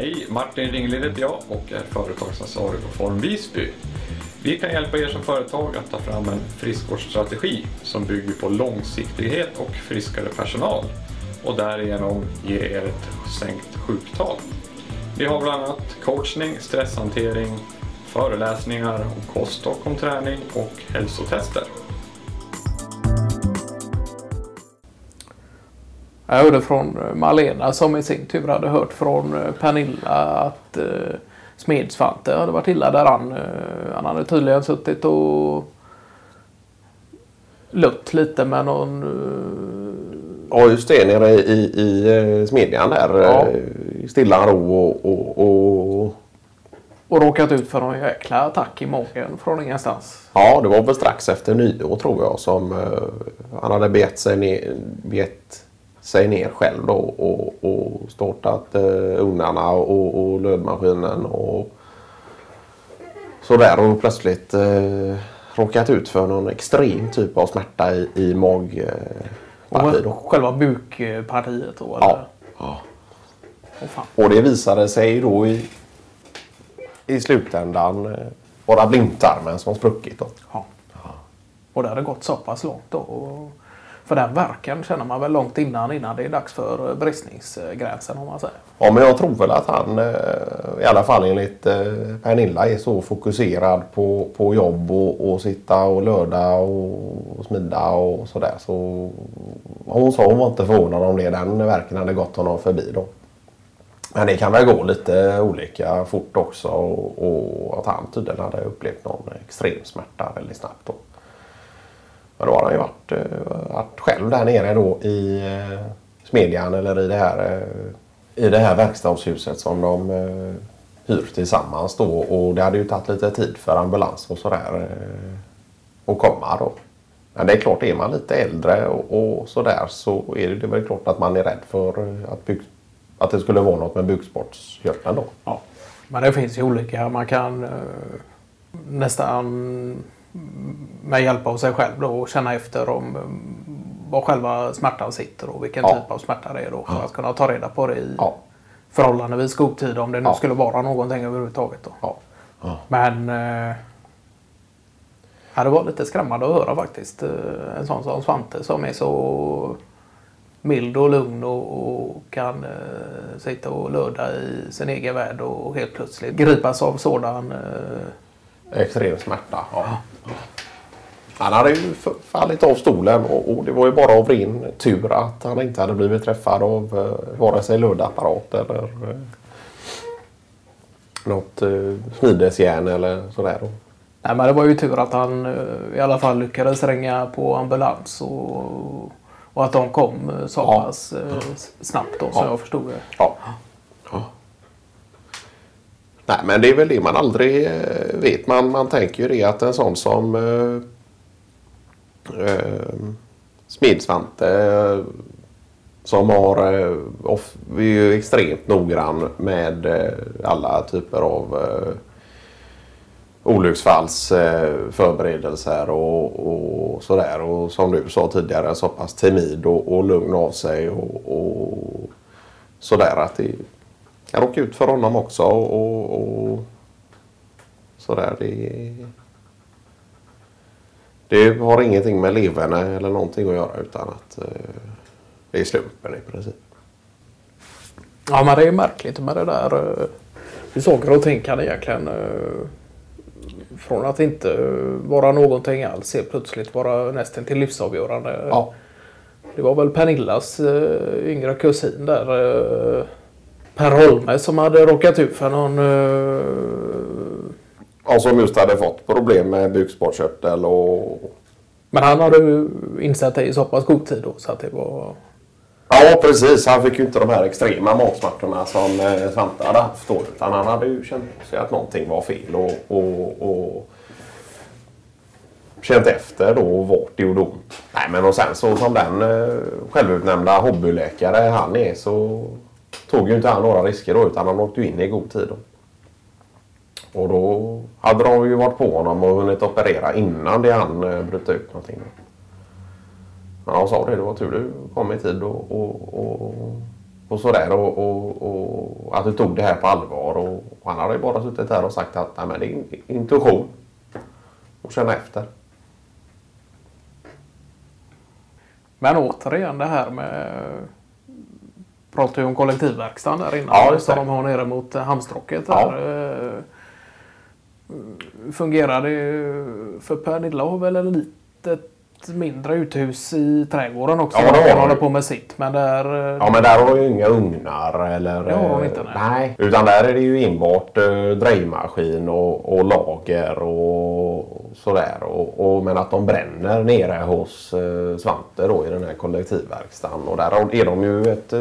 Hej, Martin Ringlid heter jag och är företagsansvarig på Form Visby. Vi kan hjälpa er som företag att ta fram en friskvårdsstrategi som bygger på långsiktighet och friskare personal och därigenom ge er ett sänkt sjuktal. Vi har bland annat coachning, stresshantering, föreläsningar om kost och om träning och hälsotester. Jag hörde från Malena som i sin tur hade hört från Pernilla att eh, Smedsvante hade varit illa där han, eh, han hade tydligen suttit och lött lite med någon... Eh, Ja just det, nere i, i eh, smedjan där. Ja. eh, I stilla ro och, och, och... och råkat ut för någon jäkla attack i magen från ingenstans. Ja, det var väl strax efter nyår tror jag som eh, han hade begett sig ner, begett sig ner själv då och, och startat eh, ugnarna och, och lödmaskinen och sådär och plötsligt eh, råkat ut för någon extrem typ av smärta i, i mag... Eh. Och själva bukpartiet då? Ja. Eller? ja. Åh, fan. Och det visade sig då i, i slutändan eh, vara blindtarmen som spruckit. Då. Ja. Och det hade gått så pass långt då. Och för den verkan känner man väl långt innan, innan det är dags för eh, bristningsgränsen om man säger. Ja, men jag tror väl att han, eh, i alla fall enligt eh, Pernilla, är så fokuserad på, på jobb och, och sitta och lörda och smida och sådär. Så hon sa hon var inte förvånad om det. Den verken hade gått honom förbi då. Men det kan väl gå lite olika fort också och, och att han tydligen hade upplevt någon extrem smärta väldigt snabbt. Då. Men då har han ju varit, eh, varit själv där nere då i eh, Smedjan eller i det här, eh, i det här verkstadshuset som de hyr tillsammans då. Och det hade ju tagit lite tid för ambulans och sådär att komma då. Men det är klart, är man lite äldre och, och sådär så är det, det är väl klart att man är rädd för att, buk, att det skulle vara något med bukspottkörteln då. Ja. Men det finns ju olika. Man kan nästan med hjälp av sig själv då känna efter om eh, var själva smärtan sitter och vilken Ja. typ av smärta det är då. För att kunna ta reda på det i Ja. förhållandevis god tid om det nu Ja. skulle vara någonting överhuvudtaget. Då. Ja. Men eh, ja, det var lite skrämmande att höra faktiskt. Eh, En sån som Svante som är så mild och lugn och, och kan eh, sitta och löda i sin egen värld och helt plötsligt gripas av sådan eh, Extrem smärta. Ja. Han hade ju fallit av stolen och, det var ju bara av ren tur att han inte hade blivit träffad av eh, vare sig lödapparat eller eh, något eh, smidesjärn eller sådär. Nej, men det var ju tur att han eh, i alla fall lyckades ringa på ambulans och, och att de kom eh, så Ja. pass eh, s- snabbt då som Ja. jag förstod det. Ja. ja. Nej men det är väl det man aldrig eh, vet. Man, man tänker ju det att en sån som eh, eh, Smidsvante eh, som har eh, off, är ju extremt noggrann med eh, alla typer av olycksfallsförberedelser och, och sådär. Och som du sa tidigare så pass timid och, och lugn av sig och, och sådär att det jag råkade ut för honom också och, och, och sådär. Det, det har ingenting med leverna eller någonting att göra utan att eh, det är slumpen i princip. Ja, men det är märkligt med det där. eh, Hur saker och ting kan egentligen eh, från att inte eh, vara någonting alls helt plötsligt vara nästan till livsavgörande. Ja. Det var väl Pernillas eh, yngre kusin där. Eh, Per Holme som hade råkat ut för någon... eh, Och som just hade fått problem med bukspottkörtel och Men han hade ju insett det i så pass god tid då så att det var... Ja precis, han fick ju inte de här extrema magsmärtorna som eh, Svante hade haft. Utan han hade ju känt sig att någonting var fel och, och, och känt efter då vart det gjorde ont. Nej men och sen så som den eh, självutnämnda hobbyläkare han är så tog ju inte han några risker då utan han åkte ju in i god tid. Då. Och då hade de ju varit på honom och hunnit operera innan det han eh, bröt ut någonting. Men han sa det. Det var tur du kom i tid och, och, och och sådär och, och, och att du tog det här på allvar. Och, och han hade ju bara suttit här och sagt att nej, men det är intuition. Och känna efter. Men återigen det här med... Pratar ju om kollektivverkstaden där innan. Ja, som de har nere mot Hamnstråket. Ja. Eh, Fungerar det för Pernilla har väl ett litet mindre uthus i trädgården också. Ja, hon håller på med sitt. Men där... eh, Ja men där har du ju inga ugnar eller... Det har eh, inte, nej. nej. Utan där är det ju enbart eh, drejmaskin och, och lager och sådär. Och, och, men att de bränner nere hos eh, Svante då i den här kollektivverkstaden. Och där är de ju ett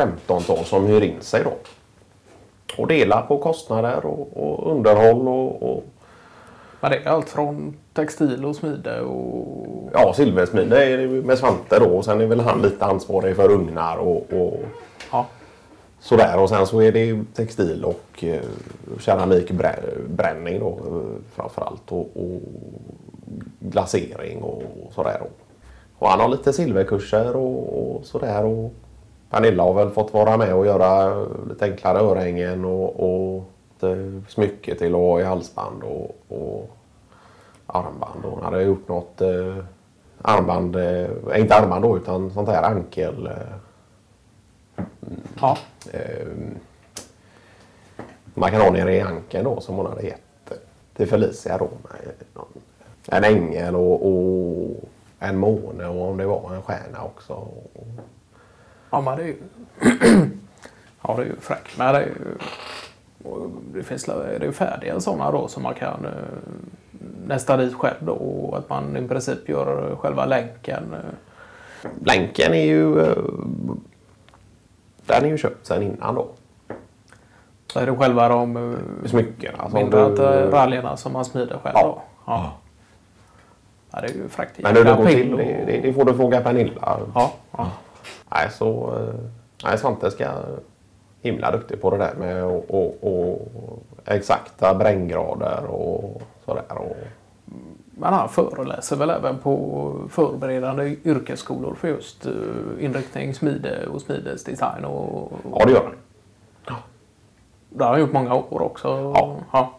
eh, 15-tal som hyr in sig då. Och delar på kostnader och, och underhåll och, och Men det är allt från textil och smide och... ja, silversmide med Svante då. Och sen är väl han lite ansvarig för ugnar och, och Ja. Sådär och sen så är det textil och eh, keramikbränning då eh, framförallt och, och glasering och sådär. då. Och han har lite silverkurser och, och sådär. Och Pernilla har väl fått vara med och göra lite enklare örhängen och, och smycke till att ha i halsband och, och armband. Och hon hade gjort något eh, armband, eh, inte armband då utan sånt här ankel. Eh, ja. eh, man kan ha nere i ankeln då som hon hade gett till Felicia då. En ängel och, och en måne och om det var en stjärna också. Och, Ja, men det är ju... ja, det är ju fräckt. Men det är ju... Det finns det är ju färdiga sådana då som man kan eh, nästa dit själv då. Och att man i princip gör själva länken. eh. länken är ju eh, den är ju köpt sen innan då. Så är det själva de Smyckena. mindre du- du... raljerna som man smider själv Ja. då. Ja. ja, det är ju fräckt. Men hur det går till och- det, det får du fråga Pernilla. Ja, ja. Nej, så, eh, nej, Svante ska himla duktig på det där med och, och, och exakta bränngrader och sådär. Och, Men han föreläser väl även på förberedande yrkesskolor för just eh, inriktning smide och smidesdesign. Och, ja, det gör han. Det har han gjort många år också. Ja. Ja.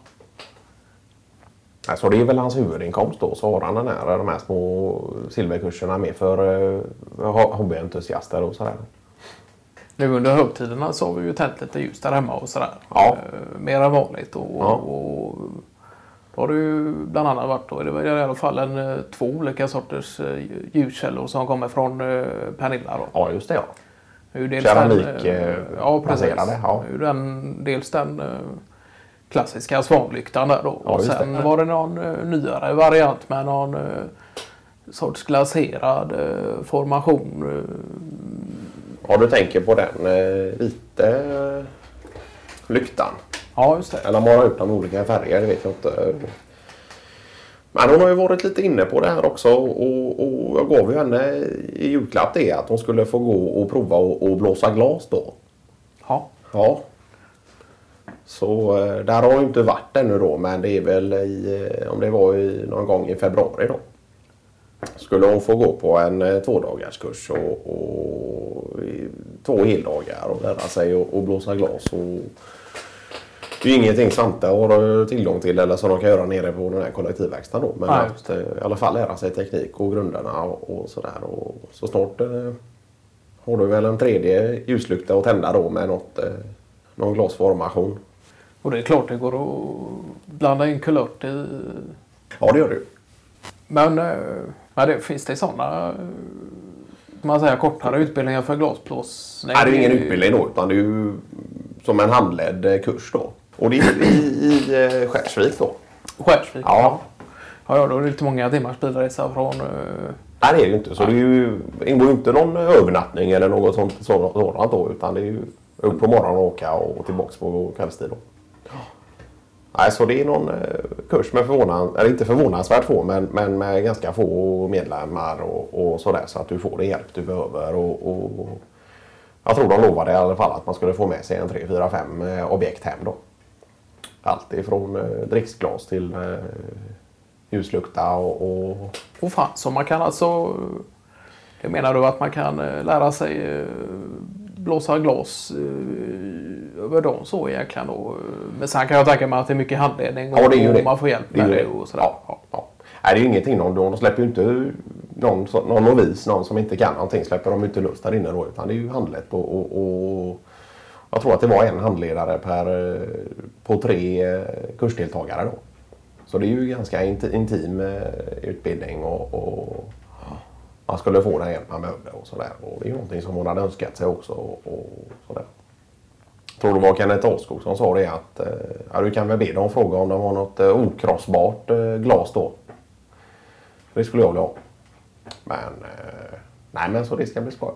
Alltså det är väl hans huvudinkomst då. Så har han den här, de här små silverkurserna med för uh, hobbyentusiaster och sådär. Nu under högtiderna så har vi ju tänt lite ljus där hemma och sådär. Ja. Eh, mer än vanligt. Och, Ja. och då har det ju bland annat varit då, det väl i alla fall en, eh, två olika sorters eh, ljuskällor som kommer från eh, Pernilla. Då. Ja, just det ja. Det är ju dels Keramik, den, eh, ja, precis. ja. Den, dels den klassiska svanlyktan där då. Ja, och sen det. var det någon eh, nyare variant med någon eh, sorts glaserad eh, formation. Eh, Ja, du tänker på den eh, vita lyktan. ja, just det. Eller har gjort dem i olika färger, det vet jag inte. Men hon har ju varit lite inne på det här också och, och jag gav ju henne i julklapp det att hon skulle få gå och prova och, och blåsa glas då. Ja. Ja. Så eh, där har ju inte varit ännu då men det är väl i, eh, om det var i, någon gång i februari då. Skulle hon få gå på en eh, tvådagarskurs och, och två heldagar och lära sig att och blåsa glas. Och, det är ju ingenting Svante har tillgång till eller som de kan göra nere på den här kollektivverkstaden då. Men Nej, att i alla fall lära sig teknik och grunderna och, och sådär. Och så snart eh, har du väl en tredje ljuslykta att tända då med något, eh, någon glasformation. Och det är klart det går att blanda in kulört i. Ja det gör du. Men, eh, men det, finns det sådana eh, man säger, kortare utbildningar för glasblåsning? Nej, det är ingen utbildning då utan det är ju som en handledd eh, kurs då. Och det är i, i eh, Skärsvik då. Skärsvik? Ja. Ja, ja, då är det inte många timmars bilresa från... Nej det är det ju inte. Så det är ju, ingår ju inte någon övernattning eller något sånt, sådant sådant då. Utan det är ju upp på morgonen och åka och tillbaks på kvällstid då. Nej, så det är någon eh, kurs med förvånansvärt, eller inte förvånansvärt få men, men med ganska få medlemmar och, och sådär så att du får den hjälp du behöver. Och, och, jag tror de lovade i alla fall att man skulle få med sig en 3, 4, 5 objekt hem då. Allt ifrån eh, dricksglas till eh, ljuslukta och, och Och fan, så man kan alltså... Det menar du att man kan eh, lära sig eh, blåsa glas eh, över dem så egentligen då. Men sen kan jag tänka mig att det är mycket handledning och, Ja, det är ju och det. man får hjälp med det det. och sådär. Ja, ja. Nej, det är ju ingenting. De, de släpper ju inte någon, någon novis, någon som inte kan någonting, släpper de inte lös där inne då. Utan det är ju handlett och, och, och jag tror att det var en handledare per, eh, på tre eh, kursdeltagare då. Så det är ju ganska inti- intim eh, utbildning och, och man skulle få den hjälp man behövde och sådär. Och det är ju någonting som hon hade önskat sig också. Och, och sådär. Jag tror det var Kenneth Åskog som sa det att eh, ja, du kan väl be dem fråga om de har något eh, okrossbart eh, glas då. Det skulle jag vilja ha. Men, eh, nej men så det ska bli skoj.